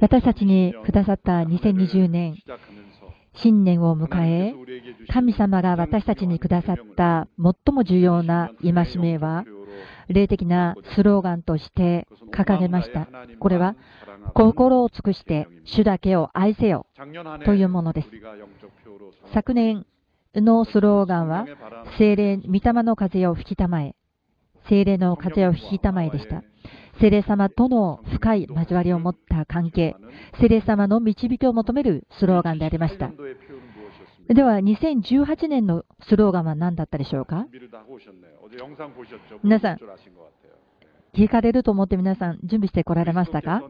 私たちにくださった2020年、新年を迎え、神様が私たちにくださった最も重要な戒めは、霊的なスローガンとして掲げました。これは、心を尽くして主だけを愛せよというものです。昨年のスローガンは、精霊、御霊の風を吹きたまえ、精霊の風を吹きたまえでした。精霊様との深い交わりを持った関係、精霊様の導きを求めるスローガンでありました。では、2018年のスローガンは何だったでしょうか？皆さん、聞かれると思って皆さん準備してこられましたか？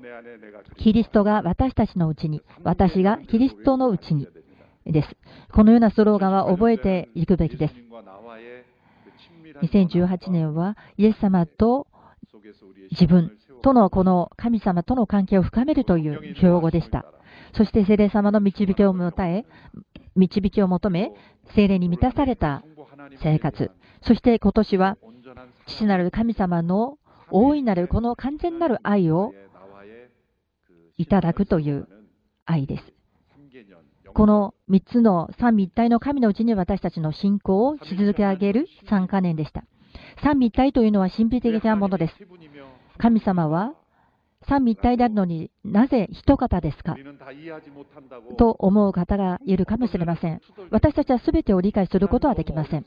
キリストが私たちのうちに、私がキリストのうちにです。このようなスローガンは覚えていくべきです。2018年はイエス様と自分とのこの神様との関係を深めるという標語でした。そして聖霊様の導きを求め、導きを求め、聖霊に満たされた生活。そして今年は父なる神様の大いなるこの完全なる愛をいただくという愛です。この3つの三位一体の神のうちに私たちの信仰をし続け上げる3カ年でした。三位一体というのは神秘的なものです。神様は三位一体であるのになぜ一方ですか？と思う方がいるかもしれません。私たちは全てを理解することはできません。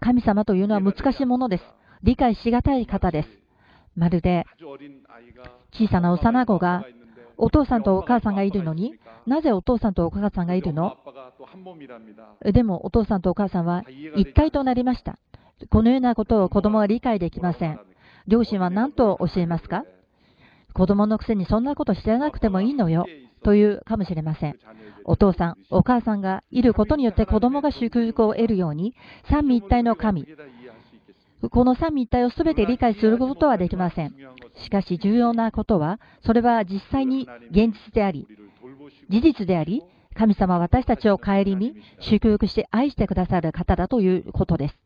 神様というのは難しいものです。理解しがたい方です。まるで小さな幼子がお父さんとお母さんがいるのに、なぜお父さんとお母さんがいるの？でもお父さんとお母さんは一体となりました。このようなことを子供は理解できません。両親は何と教えますか？子供のくせにそんなことしてなくてもいいのよというかもしれません。お父さん、お母さんがいることによって子供が祝福を得るように、三位一体の神、この三位一体を全て理解することはできません。しかし重要なことは、それは実際に現実であり、事実であり、神様は私たちを顧み、祝福して愛してくださる方だということです。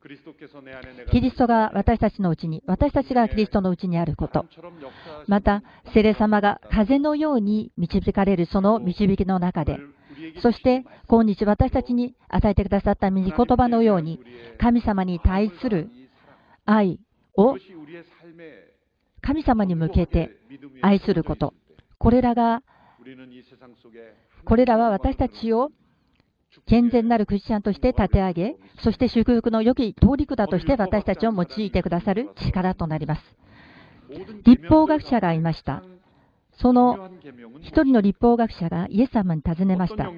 キリストが私たちのうちに、私たちがキリストのうちにあること、また、聖霊様が風のように導かれるその導きの中で、そして、今日私たちに与えてくださった御言葉のように、神様に対する愛を神様に向けて愛すること、これらがこれらは私たちを健全なるクリスチャンとして立て上げ、そして祝福の良き通り管として私たちを用いてくださる力となります。立法学者がいました。その一人の立法学者がイエス様に尋ねました。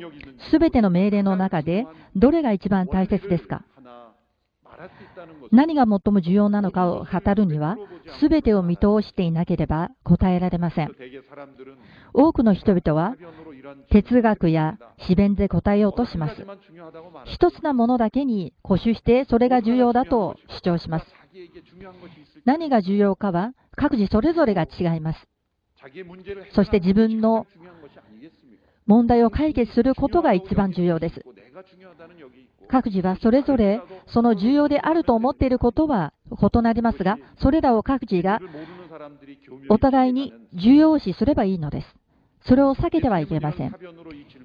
すべての命令の中でどれが一番大切ですか？何が最も重要なのかを語るには、すべてを見通していなければ答えられません。多くの人々は哲学や詩弁で答えようとします。一つなものだけに固執してそれが重要だと主張します。何が重要かは各自それぞれが違います。そして自分の問題を解決することが一番重要です。各自はそれぞれその重要であると思っていることは異なりますが、それらを各自がお互いに重要視すればいいのです。それを避けてはいけません。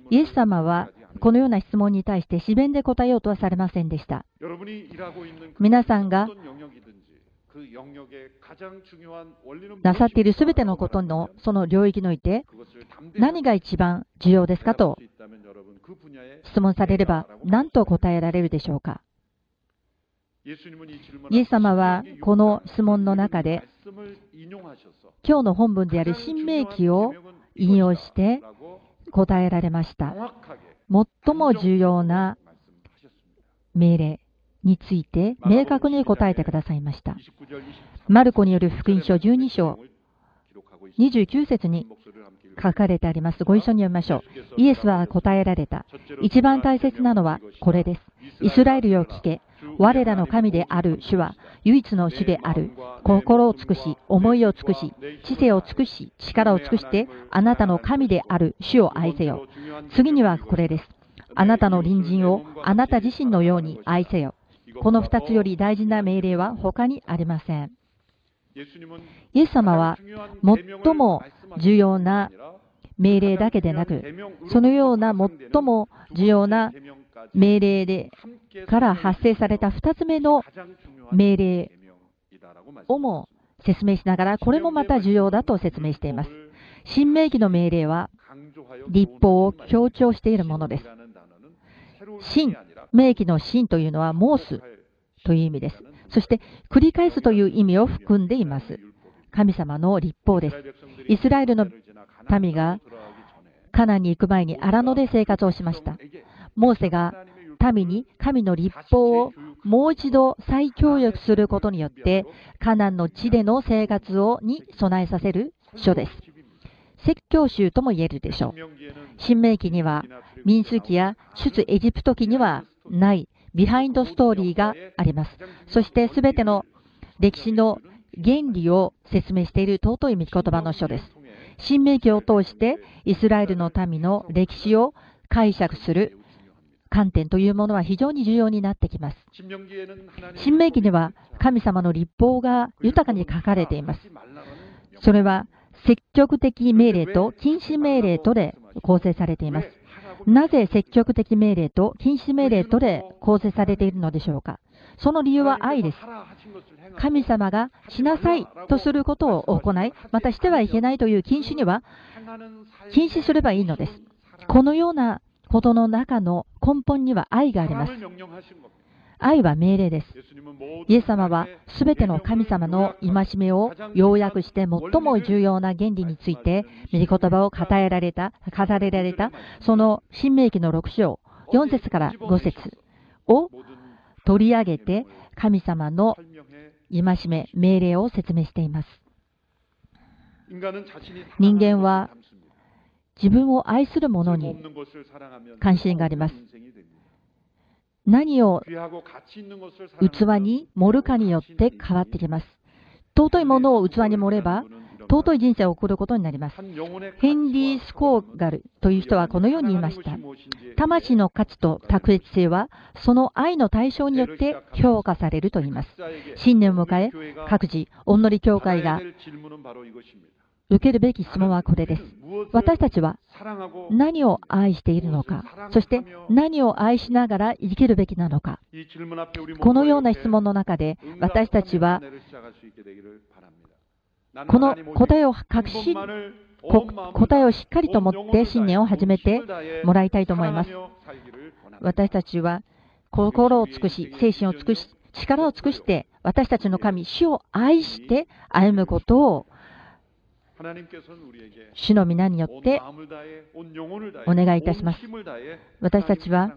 イエス様はこのような質問に対して、詩弁で答えようとはされませんでした。皆さんがなさっているすべてのことのその領域において、何が一番重要ですかと質問されれば、何と答えられるでしょうか。イエス様はこの質問の中で、今日の本文である新明記を引用して答えられました。最も重要な命令について明確に答えてくださいました。マルコによる福音書12章29節に書かれてあります。ご一緒に読みましょう。イエスは答えられた。一番大切なのはこれです。イスラエルよ聞け。我らの神である主は唯一の主である。心を尽くし、思いを尽くし、知性を尽くし、力を尽くして、あなたの神である主を愛せよ。次にはこれです。あなたの隣人をあなた自身のように愛せよ。この2つより大事な命令は他にありません。イエス様は最も重要な命令だけでなく、そのような最も重要な命令でから発生された2つ目の命令をも説明しながら、これもまた重要だと説明しています。新明記の命令は、立法を強調しているものです。新、明記の新というのは申すという意味です。そして、繰り返すという意味を含んでいます。神様の律法です。イスラエルの民がカナンに行く前に荒野で生活をしました。モーセが民に神の律法をもう一度再教育することによって、カナンの地での生活をに備えさせる書です。説教集とも言えるでしょう。申命記には民数記や出エジプト記にはない behind story があります。そしてすべての歴史の原理を説明している尊い御言葉の書です。新明記を通してイスラエルの民の歴史を解釈する観点というものは非常に重要になってきます。新明記には神様の立法が豊かに書かれています。それは積極的命令と禁止命令とで構成されています。なぜ積極的命令と禁止命令とで構成されているのでしょうか？その理由は愛です。神様がしなさいとすることを行い、またしてはいけないという禁止には禁止すればいいのです。このようなことの中の根本には愛があります。愛は命令です。イエス様はすべての神様の戒めを要約して最も重要な原理について、御言葉を語られた、語れられた、その新明記の6章、4節から5節を取り上げて、神様の戒め、命令を説明しています。人間は自分を愛する者に関心があります。何を器に盛るかによって変わってきます。尊いものを器に盛れば、尊い人生を送ることになります。ヘンリー・スコーガルという人はこのように言いました。魂の価値と卓越性は、その愛の対象によって評価されると言います。新年を迎え、各自、おんのり教会が受けるべき質問はこれです。私たちは何を愛しているのか、そして何を愛しながら生きるべきなのか。このような質問の中で私たちはこの答えを確信答えをしっかりと持って信念を始めてもらいたいと思います。私たちは心を尽くし、精神を尽くし、力を尽くして私たちの神、主を愛して歩むことを主の皆によってお願いいたします。私たちは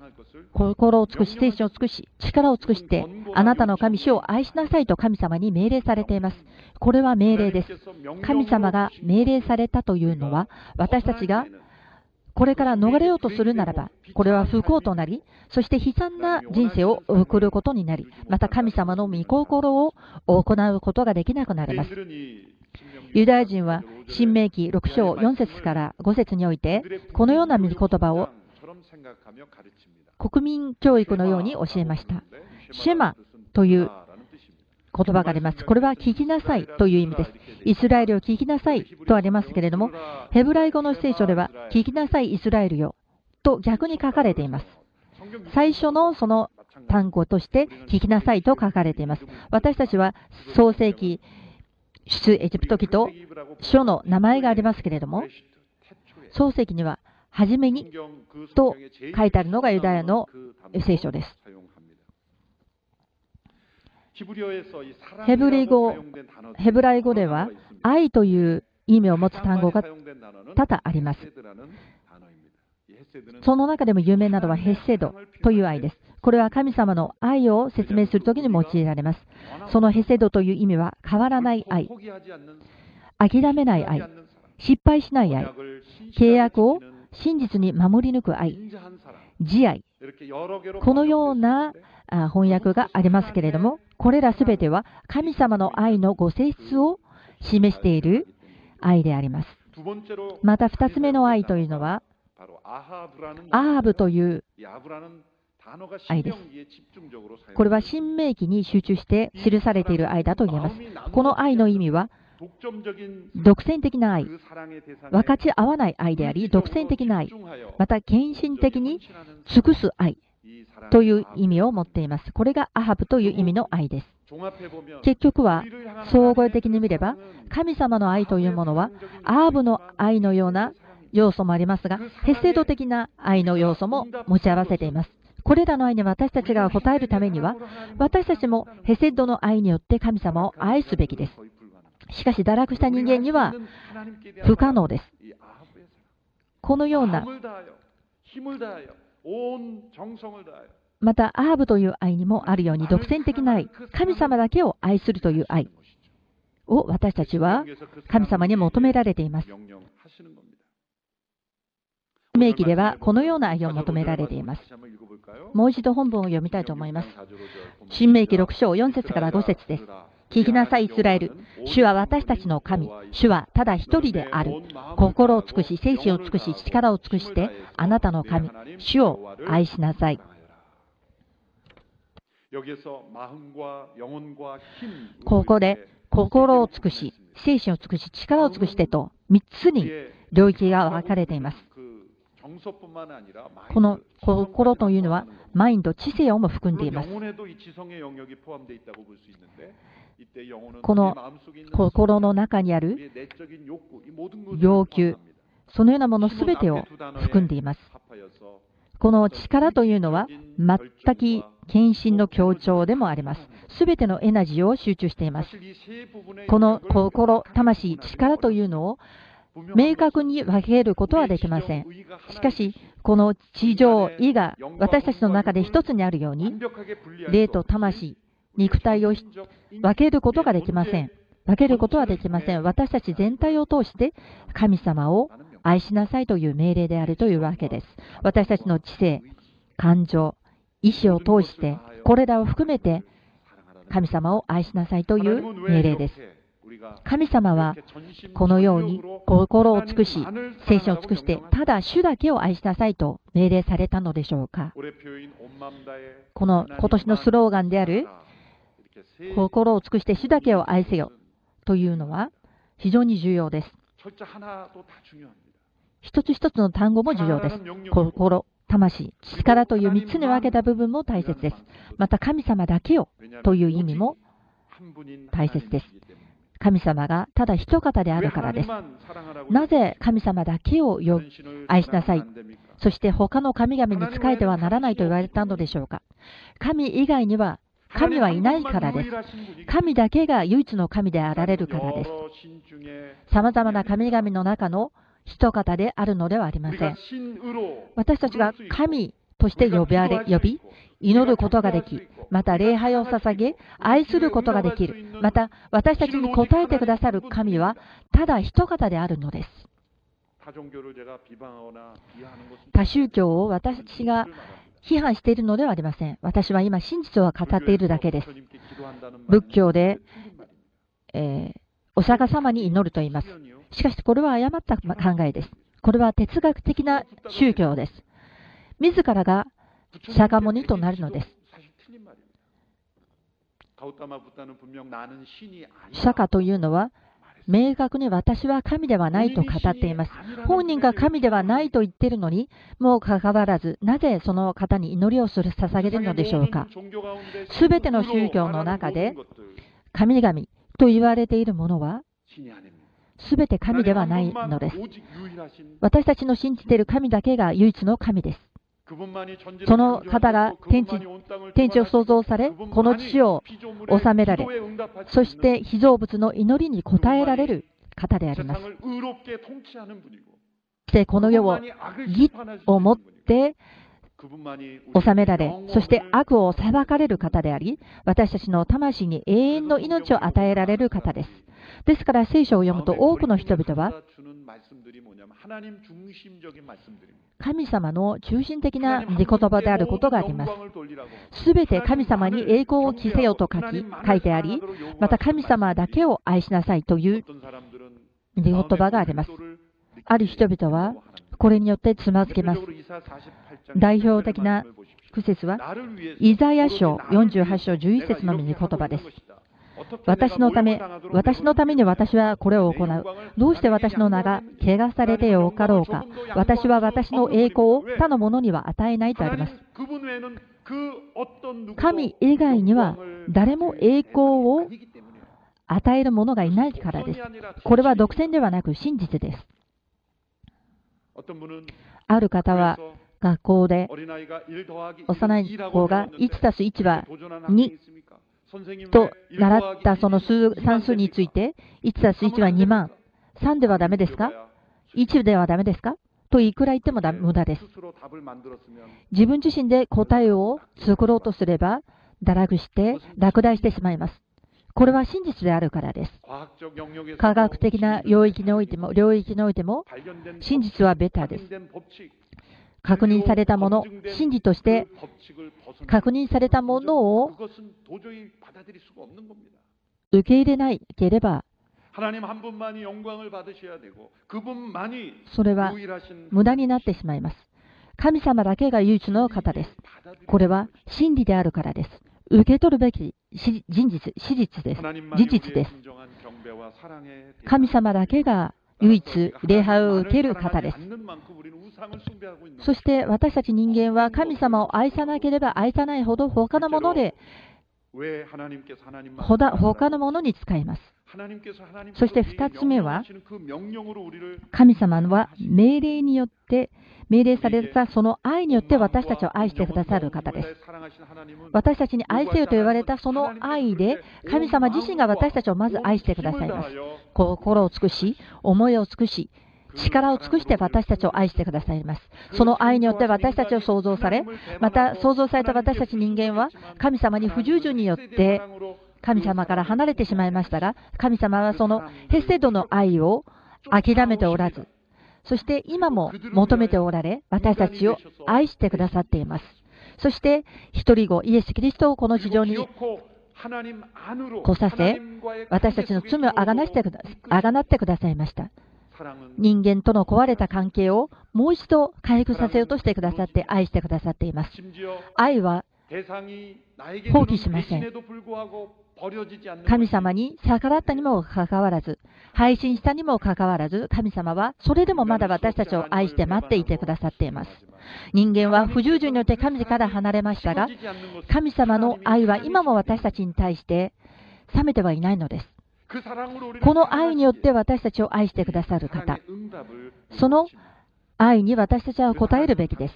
心を尽くし、精神を尽くし、力を尽くして、あなたの神、主を愛しなさいと神様に命令されています。これは命令です。神様が命令されたというのは、私たちがこれから逃れようとするならば、これは不幸となり、そして悲惨な人生を送ることになり、また神様の御心を行うことができなくなります。ユダヤ人は新明記6章4節から5節において、このような御言葉を国民教育のように教えました。シェマという言葉があります。これは聞きなさいという意味です。イスラエルを聞きなさいとありますけれども、ヘブライ語の聖書では、聞きなさいイスラエルよと逆に書かれています。最初のその単語として、聞きなさいと書かれています。私たちは創世記出エジプト記と書の名前がありますけれども、漱石には、はじめにと書いてあるのがユダヤの聖書です。ヘブリ語、ヘブライ語では、愛という意味を持つ単語が多々あります。その中でも有名なのはヘッセドという愛です。これは神様の愛を説明するときに用いられます。そのヘセドという意味は変わらない愛、諦めない愛、失敗しない愛、契約を真実に守り抜く愛、慈愛、このような翻訳がありますけれども、これらすべては神様の愛のご性質を示している愛であります。また2つ目の愛というのは、アーブという愛です。これは新明記に集中して記されている愛だと言えます。この愛の意味は、独占的な愛、分かち合わない愛であり、独占的な愛、また献身的に尽くす愛という意味を持っています。これがアハブという意味の愛です。結局は、総合的に見れば、神様の愛というものは、アーブの愛のような要素もありますが、ヘッセド的な愛の要素も持ち合わせています。これらの愛に私たちが応えるためには、私たちもヘセドの愛によって神様を愛すべきです。しかし、堕落した人間には不可能です。このような、また、アーブという愛にもあるように、独占的な愛、神様だけを愛するという愛を私たちは神様に求められています。名記ではこのような愛を求められています。もう一度本文を読みたいと思います。新明記6章4節から5節です。聞きなさい、イスラエル。主は私たちの神。主はただ一人である。心を尽くし、精神を尽くし、力を尽くして、あなたの神、主を愛しなさい。ここで、心を尽くし、精神を尽くし、力を尽くしてと、3つに領域が分かれています。この心というのは、マインド、知性をも含んでいます。この心の中にある要求、そのようなものすべてを含んでいます。この力というのは全く献身の強調でもあります。すべてのエナジーを集中しています。この心、魂、力というのを明確に分けることはできません。しかし、この地上、意が私たちの中で一つにあるように、霊と魂、肉体を分けることができません。分けることはできません。私たち全体を通して神様を愛しなさいという命令であるというわけです。私たちの知性、感情、意志を通して、これらを含めて神様を愛しなさいという命令です。神様はこのように心を尽くし、精神を尽くして、ただ主だけを愛しなさいと命令されたのでしょうか。この今年のスローガンである心を尽くして主だけを愛せよというのは非常に重要です。一つ一つの単語も重要です。心、魂、力という3つに分けた部分も大切です。また神様だけをという意味も大切です。神様がただ一方であるからです。なぜ神様だけを愛しなさい、そして他の神々に仕えてはならないと言われたのでしょうか。神以外には神はいないからです。神だけが唯一の神であられるからです。さまざまな神々の中の一方であるのではありません。私たちが神として呼び呼び、祈ることができ、また礼拝を捧げ、愛することができる。また、私たちに応えてくださる神は、ただ一方であるのです。他宗教を私が批判しているのではありません。私は今、真実を語っているだけです。仏教で、えー、お釈迦様に祈ると言います。しかし、これは誤った考えです。これは哲学的な宗教です。自らが釈迦牟尼となるのです。釈迦というのは、明確に私は神ではないと語っています。本人が神ではないと言っているのに、もうかかわらず、なぜその方に祈りをする、捧げるのでしょうか。すべての宗教の中で、神々と言われているものは、すべて神ではないのです。私たちの信じている神だけが唯一の神です。その方が天地天地を創造され、この地を治められ、そして被造物の祈りに応えられる方であります。そしてこの世を義をもって治められ、そして悪を裁かれる方であり、私たちの魂に永遠の命を与えられる方です。ですから聖書を読むと多くの人々は、神様の中心的な御言葉であることがあります。すべて神様に栄光を着せよと書き書いてあり、また神様だけを愛しなさいという御言葉があります。ある人々はこれによってつまずけます。代表的な苦節は、イザヤ書48章11節の御言葉です。私のため、私のために私はこれを行う。どうして私の名が汚されてよかろうか。私は私の栄光を他の者には与えないとあります。神以外には誰も栄光を与える者がいないからです。これは独占ではなく真実です。ある方は学校で幼い子が1たす1は2と習ったその数算数について1たす1は2万3ではダメですか ?1 ではダメですか？といくら言っても無駄です。自分自身で答えを作ろうとすれば、堕落して落第してしまいます。これは真実であるからです。科学的な領域においても、領域においても、真実はベターです。確認されたもの、真実として確認されたものを受け入れなければ、それは無駄になってしまいます。神様だけが唯一の方です。これは真理であるからです。受け取るべき真実、史実です。事実です。神様だけが唯一礼拝を受ける方です。そして私たち人間は神様を愛さなければ愛さないほど他のもので他のものに使います。そして2つ目は、神様は命令によって、命令されたその愛によって私たちを愛してくださる方です。私たちに愛せよと言われたその愛で、神様自身が私たちをまず愛してくださいます。心を尽くし、思いを尽くし、力を尽くして私たちを愛してくださいます。その愛によって私たちを創造され、また創造された私たち人間は神様に不従順によって神様から離れてしまいましたが、神様はそのヘセドの愛を諦めておらず、そして今も求めておられ、私たちを愛してくださっています。そして、一人子、イエス・キリストをこの地上に来させ、私たちの罪をあがなってくだあがなってくださいました。人間との壊れた関係をもう一度回復させようとしてくださって愛してくださっています。愛は放棄しません。神様に逆らったにもかかわらず、配信したにもかかわらず、神様はそれでもまだ私たちを愛して待っていてくださっています。人間は不従順によって神から離れましたが、神様の愛は今も私たちに対して冷めてはいないのです。この愛によって私たちを愛してくださる方、その愛に私たちは応えるべきです。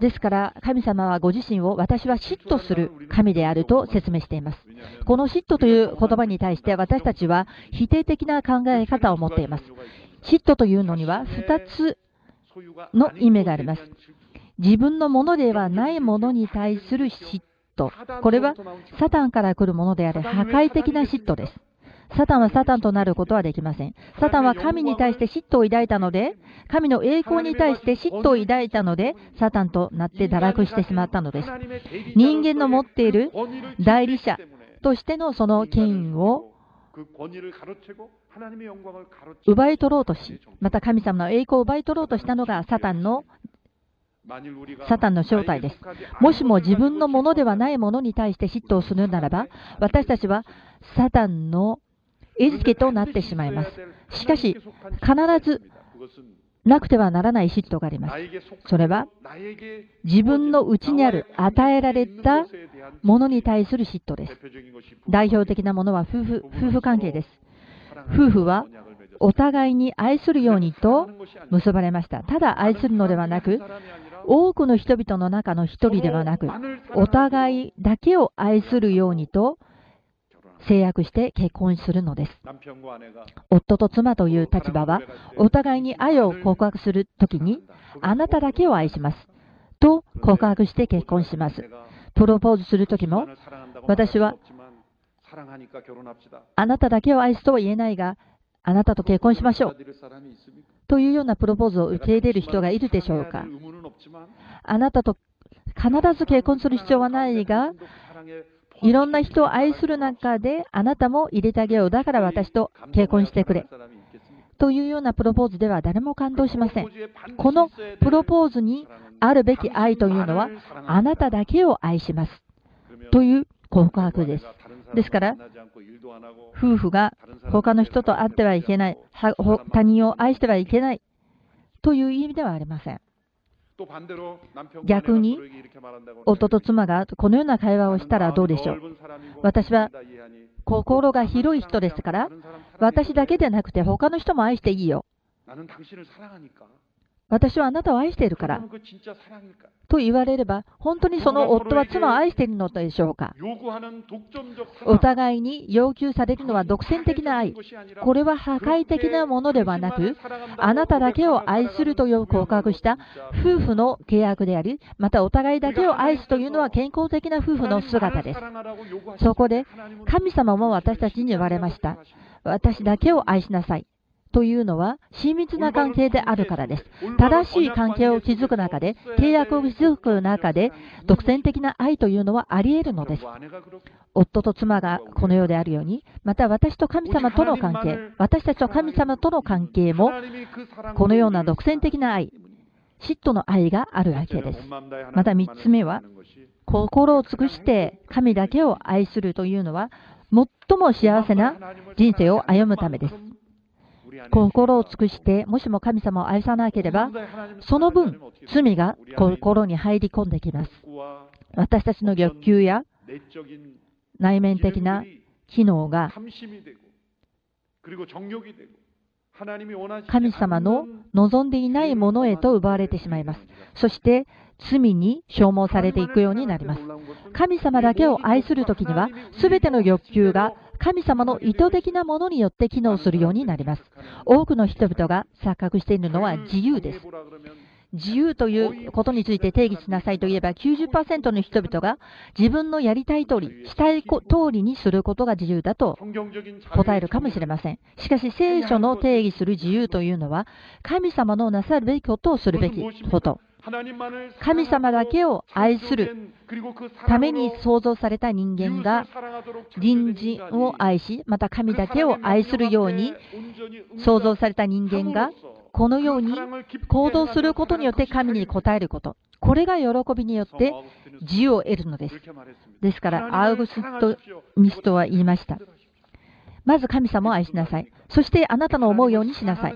ですから、神様はご自身を私は嫉妬する神であると説明しています。この嫉妬という言葉に対して私たちは否定的な考え方を持っています。嫉妬というのには2つの意味があります。自分のものではないものに対する嫉妬。これはサタンから来るものである破壊的な嫉妬です。サタンはサタンとなることはできません。サタンは神に対して嫉妬を抱いたので、神の栄光に対して嫉妬を抱いたので、サタンとなって堕落してしまったのです。人間の持っている代理者としてのその権威を奪い取ろうとし、また神様の栄光を奪い取ろうとしたのがサタンのサタンの正体です。もしも自分のものではないものに対して嫉妬をするならば、私たちはサタンの餌付けとなってしまいます。しかし、必ずなくてはならない嫉妬があります。それは、自分の内にある与えられたものに対する嫉妬です。代表的なものは夫婦夫婦関係です。夫婦はお互いに愛するようにと結ばれました。ただ愛するのではなく、多くの人々の中の一人ではなく、お互いだけを愛するようにと制約して結婚するのです。夫と妻という立場は、お互いに愛を告白するときに、あなただけを愛します。と告白して結婚します。プロポーズするときも、私は、あなただけを愛すとは言えないが、あなたと結婚しましょう。というようなプロポーズを受け入れる人がいるでしょうか。あなたと必ず結婚する必要はないが、いろんな人を愛する中で、あなたも入れてあげよう。だから私と結婚してくれ。というようなプロポーズでは誰も感動しません。このプロポーズにあるべき愛というのは、あなただけを愛します。という告白です。ですから、夫婦が他の人と会ってはいけない、他人を愛してはいけない。という意味ではありません。逆に、夫と妻がこのような会話をしたらどうでしょう。私は心が広い人ですから、私だけでなくて他の人も愛していいよ。私はあなたを愛しているから。と言われれば、本当にその夫は妻を愛しているのでしょうかお互いに要求されるのは独占的な愛。これは破壊的なものではなく、あなただけを愛するという告白した夫婦の契約であり、またお互いだけを愛すというのは健康的な夫婦の姿です。そこで、神様も私たちに言われました。私だけを愛しなさい。というのは親密な関係であるからです。正しい関係を築く中で、契約を築く中で、独占的な愛というのはあり得るのです。夫と妻がこのようであるように、また私と神様との関係、私たちと神様との関係も、このような独占的な愛、嫉妬の愛があるわけです。また3つ目は、心を尽くして神だけを愛するというのは、最も幸せな人生を歩むためです。心を尽くして、もしも神様を愛さなければ、その分、罪が心に入り込んできます。私たちの欲求や内面的な機能が神様の望んでいないものへと奪われてしまいます。そして罪に消耗されていくようになります。神様だけを愛するときには、すべての欲求が神様の意図的なものによって機能するようになります。多くの人々が錯覚しているのは自由です。自由ということについて定義しなさいといえば90%の人々が自分のやりたい通り、したい通りにすることが自由だと答えるかもしれません。しかし聖書の定義する自由というのは神様のなさるべきことをするべきこと。神様だけを愛するために創造された人間が隣人を愛し、また神だけを愛するように創造された人間がこのように行動することによって神に応えること。これが喜びによって自由を得るのです。ですから、アウグストミストは言いました。まず神様を愛しなさい。そしてあなたの思うようにしなさい。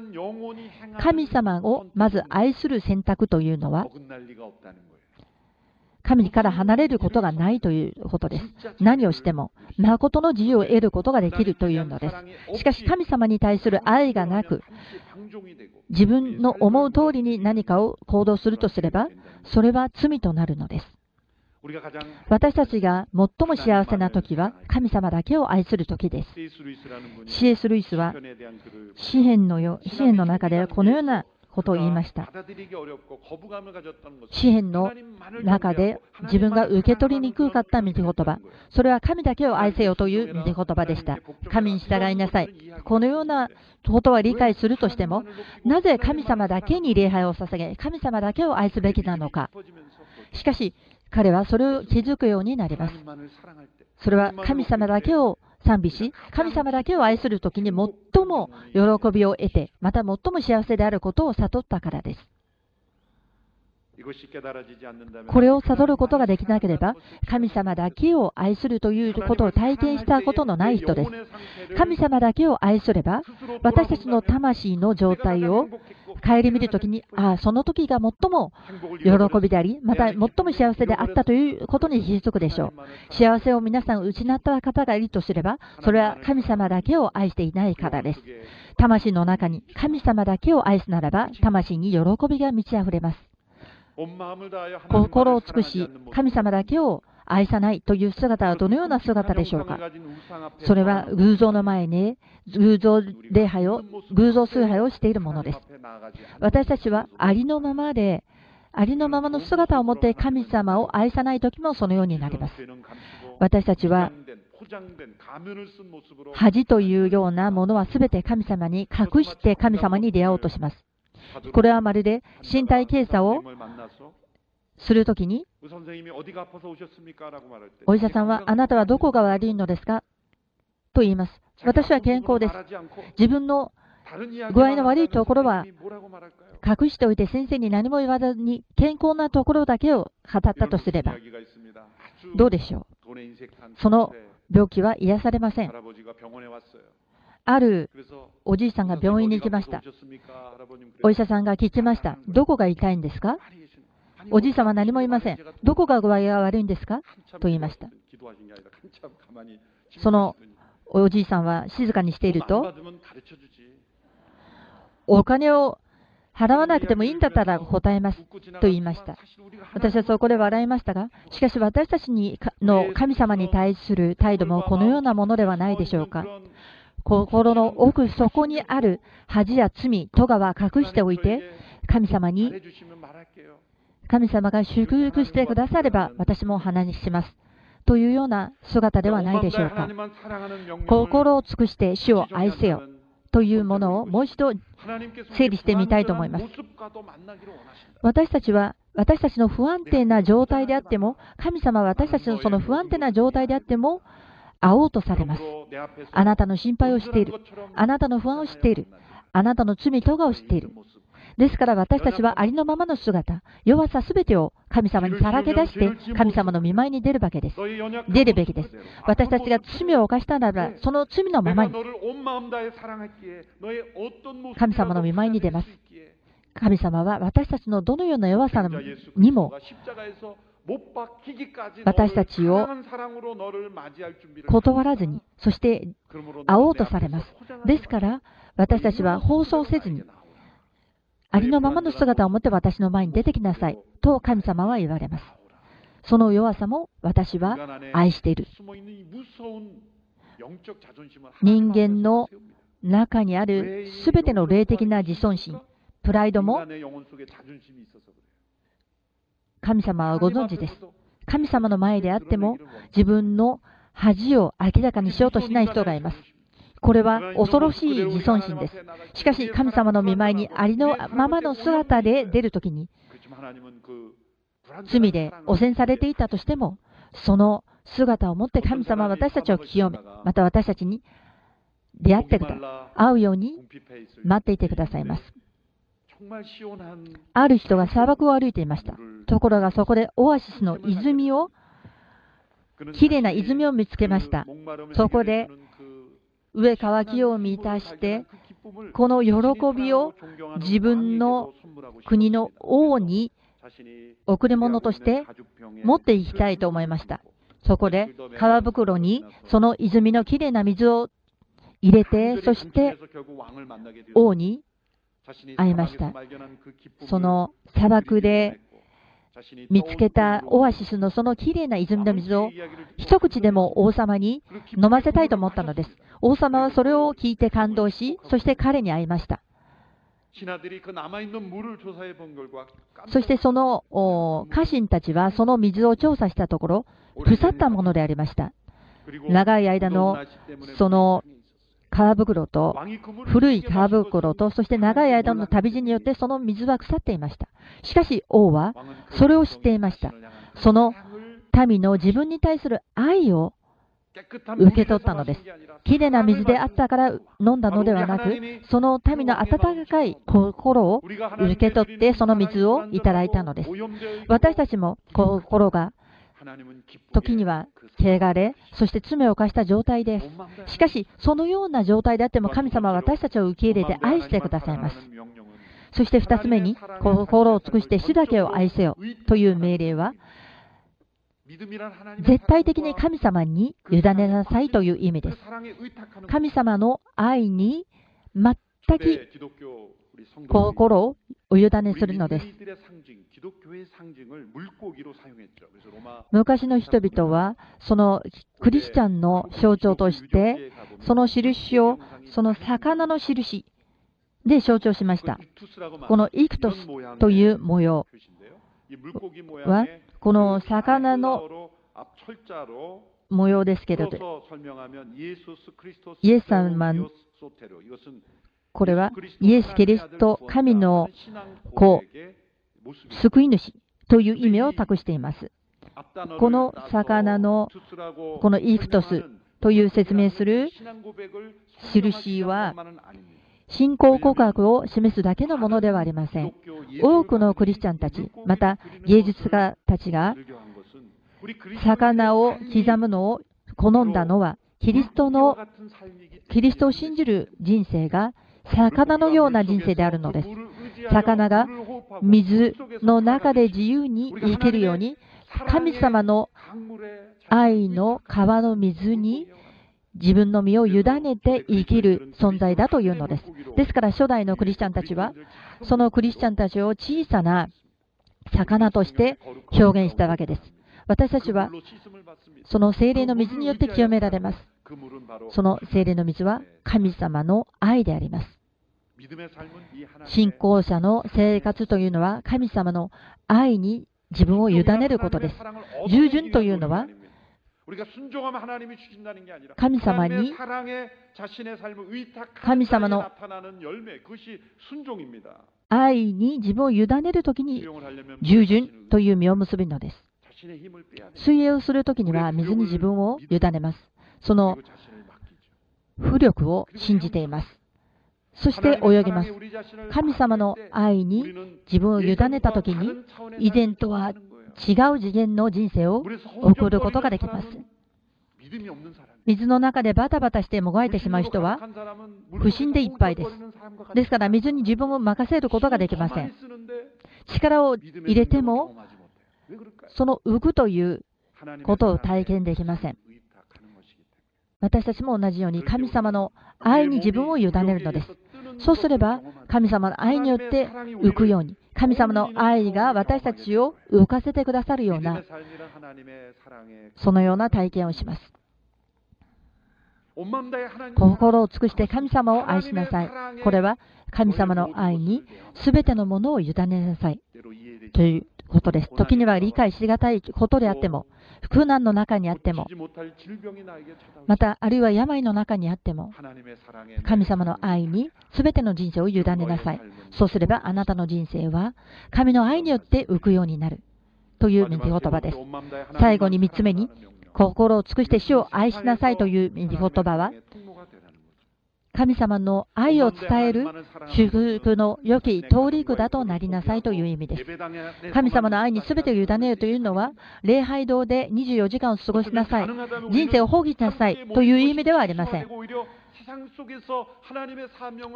神様をまず愛する選択というのは、神から離れることがないということです。何をしても、誠の自由を得ることができるというのです。しかし、神様に対する愛がなく、自分の思う通りに何かを行動するとすれば、それは罪となるのです。私たちが最も幸せな時は神様だけを愛する時です。シエス・ルイスは詩篇のよ詩篇の中でこのようなことを言いました。詩篇の中で自分が受け取りにくかった御言葉、それは神だけを愛せよという御言葉でした。神に従いなさい。このようなことは理解するとしても、なぜ神様だけに礼拝を捧げ、神様だけを愛すべきなのか。しかし、彼はそれを気づくようになります。それは神様だけを賛美し、神様だけを愛するときに最も喜びを得て、また最も幸せであることを悟ったからです。これを悟ることができなければ、神様だけを愛するということを体験したことのない人です。神様だけを愛すれば、私たちの魂の状態を顧みるときに、ああ、その時が最も喜びであり、また最も幸せであったということに気づくでしょう。幸せを皆さん失った方がいるとすれば、それは神様だけを愛していないからです。魂の中に神様だけを愛すならば、魂に喜びが満ち溢れます。心を尽くし、神様だけを愛さないという姿はどのような姿でしょうか？それは偶像の前に偶像礼拝を、偶像崇拝をしているものです。私たちはありのままで、ありのままの姿を持って神様を愛さない時もそのようになります。私たちは恥というようなものは全て神様に隠して神様に出会おうとします。これはまるで身体検査をするときに、お医者さんは、あなたはどこが悪いのですか？と言います。私は健康です。自分の具合の悪いところは隠しておいて先生に何も言わずに健康なところだけを語ったとすれば、どうでしょう？その病気は癒されません。あるおじいさんが病院に行きました。お医者さんが聞きました。どこが痛いんですか？おじいさんは何もいません。どこが具合が悪いんですか？と言いました。そのおじいさんは静かにしていると、お金を払わなくてもいいんだったら答えますと言いました。私はそこで笑いましたが、しかし私たちにの神様に対する態度もこのようなものではないでしょうか。心の奥底にある恥や罪、咎は隠しておいて、神様に、神様が祝福してくだされば私も話します。というような姿ではないでしょうか。心を尽くして主を愛せよ。というものをもう一度整理してみたいと思います。私たちは私たちの不安定な状態であっても、神様は私たちのその不安定な状態であっても、会おうとされます。あなたの心配を知っている。あなたの不安を知っている。あなたの罪、咎を知っている。ですから私たちはありのままの姿、弱さすべてを神様にさらけ出して、神様の見舞いに出るわけです。出るべきです。私たちが罪を犯したならば、その罪のままに、神様の見舞いに出ます。神様は私たちのどのような弱さにも、私たちを断らずに、そして会おうとされます。ですから、私たちは放送せずに、ありのままの姿を持って私の前に出てきなさいと神様は言われます。その弱さも私は愛している。人間の中にあるすべての霊的な自尊心、プライドも神様はご存知です。神様の前であっても自分の恥を明らかにしようとしない人がいます。これは恐ろしい自尊心です。しかし、神様の見舞いにありのままの姿で出るときに、罪で汚染されていたとしても、その姿を持って神様は私たちを清め、また私たちに出会ってくだ、会うように待っていてくださいます。ある人が砂漠を歩いていました。ところがそこでオアシスの泉を、きれいな泉を見つけました。そこで上乾きを満たして、この喜びを自分の国の王に贈り物として持っていきたいと思いました。そこで皮袋にその泉のきれいな水を入れて、そして王に会いました。その砂漠で見つけたオアシスのそのきれいな泉の水を一口でも王様に飲ませたいと思ったのです。王様はそれを聞いて感動し、そして彼に会いました。そしてその家臣たちはその水を調査したところ、腐ったものでありました。長い間のその皮袋と、古い皮袋と、そして長い間の旅路によってその水は腐っていました。しかし王はそれを知っていました。その民の自分に対する愛を受け取ったのです。きれいな水であったから飲んだのではなく、その民の温かい心を受け取って、その水をいただいたのです。私たちも心が時には汚れ、そして罪を犯した状態です。しかし、そのような状態であっても神様は私たちを受け入れて愛してくださいます。そして2つ目に、心を尽くして主だけを愛せよという命令は、絶対的に神様に委ねなさいという意味です。神様の愛に全く心をお委ねするのです。昔の人々は、そのクリスチャンの象徴として、その印を、その魚の印で象徴しました。このイクトスという模様は、この魚の模様ですけれど、イエス様これはイエス・キリスト、神の子、救い主という意味を託しています。この魚のこのイクトスという説明する印は信仰告白を示すだけのものではありません。多くのクリスチャンたち、また芸術家たちが魚を刻むのを好んだのは、キリストの、キリストを信じる人生が魚のような人生であるのです。魚が水の中で自由に生きるように、神様の愛の川の水に自分の身を委ねて生きる存在だというのです。ですから初代のクリスチャンたちは、そのクリスチャンたちを小さな魚として表現したわけです。私たちはその精霊の水によって清められます。その精霊の水は神様の愛であります。信仰者の生活というのは神様の愛に自分を委ねることです。従順というのは神様に神様の愛に自分を委ねるときに従順という実を結ぶのです。水泳をするときには水に自分を委ねます。その浮力を信じています。そして泳ぎます。神様の愛に自分を委ねたときに、以前とは違う次元の人生を送ることができます。水の中でバタバタしてもがいてしまう人は不信でいっぱいです。ですから水に自分を任せることができません。力を入れてもその浮くということを体験できません。私たちも同じように神様の愛に自分を委ねるのです。そうすれば神様の愛によって浮くように、神様の愛が私たちを浮かせてくださるような、そのような体験をします。心を尽くして神様を愛しなさい。これは神様の愛に全てのものを委ねなさい。ということです。時には理解しがたいことであっても、苦難の中にあっても、また、あるいは病の中にあっても、神様の愛に全ての人生を委ねなさい。そうすれば、あなたの人生は神の愛によって浮くようになる。という御言葉です。最後に3つ目に、心を尽くして主を愛しなさいという御言葉は、神様の愛を伝える祝福の良き通り句だとなりなさいという意味です。神様の愛に全てを委ねるというのは、礼拝堂で24時間を過ごしなさい、人生を放棄しなさいという意味ではありません。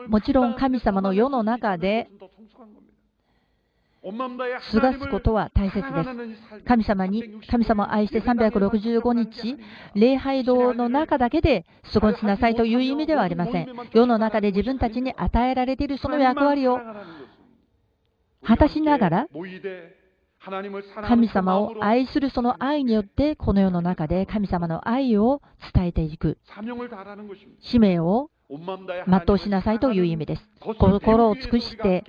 もちろん神様の世の中で過ごすことは大切です。神様に、神様を愛して365日、礼拝堂の中だけで過ごしなさいという意味ではありません。世の中で自分たちに与えられているその役割を果たしながら、神様を愛するその愛によって、この世の中で神様の愛を伝えていく使命を全うしなさいという意味です。心を尽くして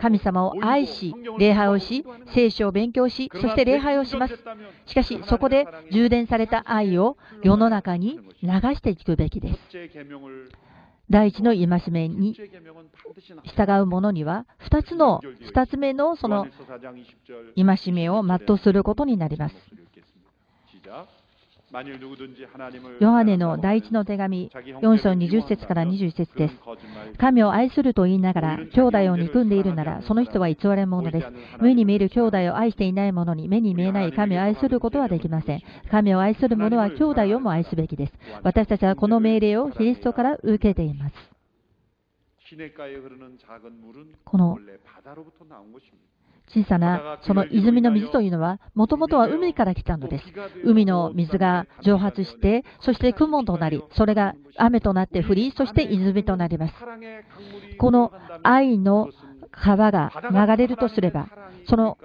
神様を愛し、礼拝をし、聖書を勉強し、そして礼拝をします。しかし、そこで充電された愛を世の中に流していくべきです。第一の戒めに従う者には、2つの、2つ目のその戒めを全うすることになります。ヨハネの第一の手紙4章20節から21節です。神を愛すると言いながら、兄弟を憎んでいるなら、その人は偽れ者です。目に見える兄弟を愛していない者に、目に見えない神を愛することはできません。神を愛する者は兄弟をも愛すべきです。私たちはこの命令をキリストから受けています。この小さなその泉の水というのは、もともとは海から来たのです。海の水が蒸発して、そして雲となり、それが雨となって降り、そして泉となります。この愛の川が流れるとすれば、その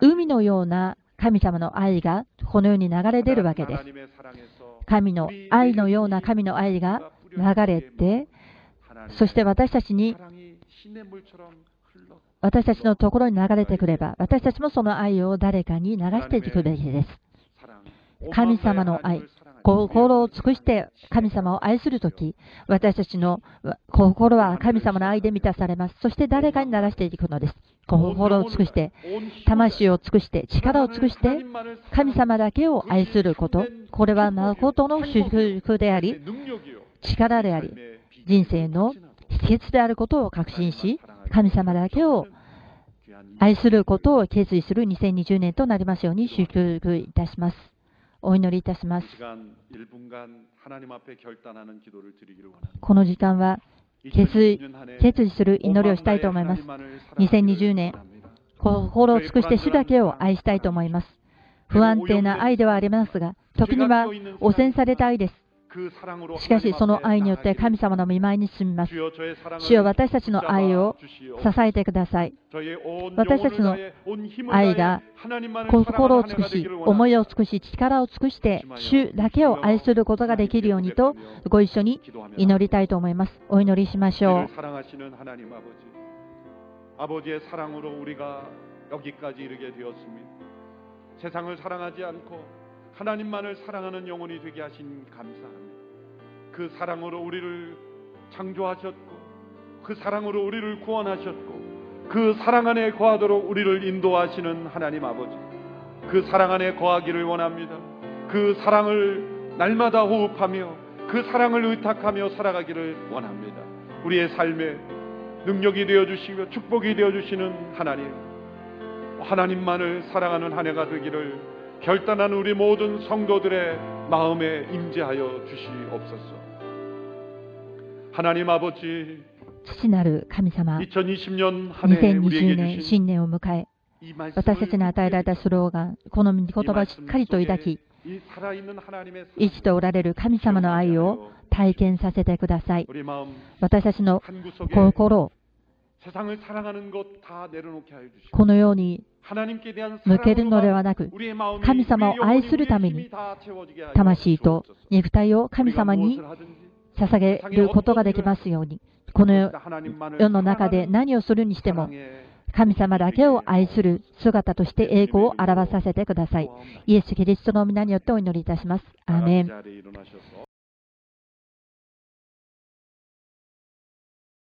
海のような神様の愛がこのように流れ出るわけです。神の愛のような神の愛が流れて、そして私たちに私たちのところに流れてくれば、私たちもその愛を誰かに流していくべきです。神様の愛、心を尽くして神様を愛するとき、私たちの心は神様の愛で満たされます。そして誰かに流していくのです。心を尽くして、魂を尽くして、力を尽くして、神様だけを愛すること、これは誠の祝福であり、力であり、人生の秘訣であることを確信し、神様だけを愛することを決意する2020年となりますように祝福いたします。お祈りいたします。この時間は決意決意する祈りをしたいと思います。2020年、心を尽くして主だけを愛したいと思います。不安定な愛ではありますが、時には汚染された愛です。그 사랑으로 しかし、その愛によって神様の見舞いに進みます。主よ私たちの愛を支えてください。私たちの愛が心を尽くし、思いを尽くし、力を尽くして、主だけを愛することができるようにと、ご一緒に祈りたいと思います。お祈りしましょ 우리를 사랑하시는 하나님 아버지, 아버지의 사랑으로 우리가 여기까지 이르게 되었습니다. 세상을 사랑하지 않고 하나님만을 사랑하는 영혼이 되게 하신 감사합니다. 그 사랑으로 우리를 창조하셨고, 그 사랑으로 우리를 구원하셨고, 그 사랑 안에 거하도록 우리를 인도하시는 하나님 아버지, 그 사랑 안에 거하기를 원합니다. 그 사랑을 날마다 호흡하며 그 사랑을 의탁하며 살아가기를 원합니다. 우리의 삶에 능력이 되어 주시며 축복이 되어 주시는 하나님. 하나님만을 사랑하는 한 해가 되기를 결단하는 우리 모든 성도들의 마음에 임재하여 주시옵소서. 하나님 아버지, う。父なる神様、 2020년 한 해 2020 우리에게 年 주신 新年を迎え、 이 말씀을 私たちに与えられたスローガン、この御言葉をしっかりと抱き、 이 살아있는 하나님의 生きておられる神様の愛を体験させてください。 우리 마음 私たちの 한 구석에 心を 세상을 사랑하는 것 다 내려놓게 하여 주시고 このように 하나님께 대한 向けるのではなく、神様を愛するために、魂と肉体を神様に捧げることができますように、この世の中で何をするにしても、神様だけを愛する姿として栄光を表させてください。イエス・キリストの皆によってお祈りいたします。アーメン。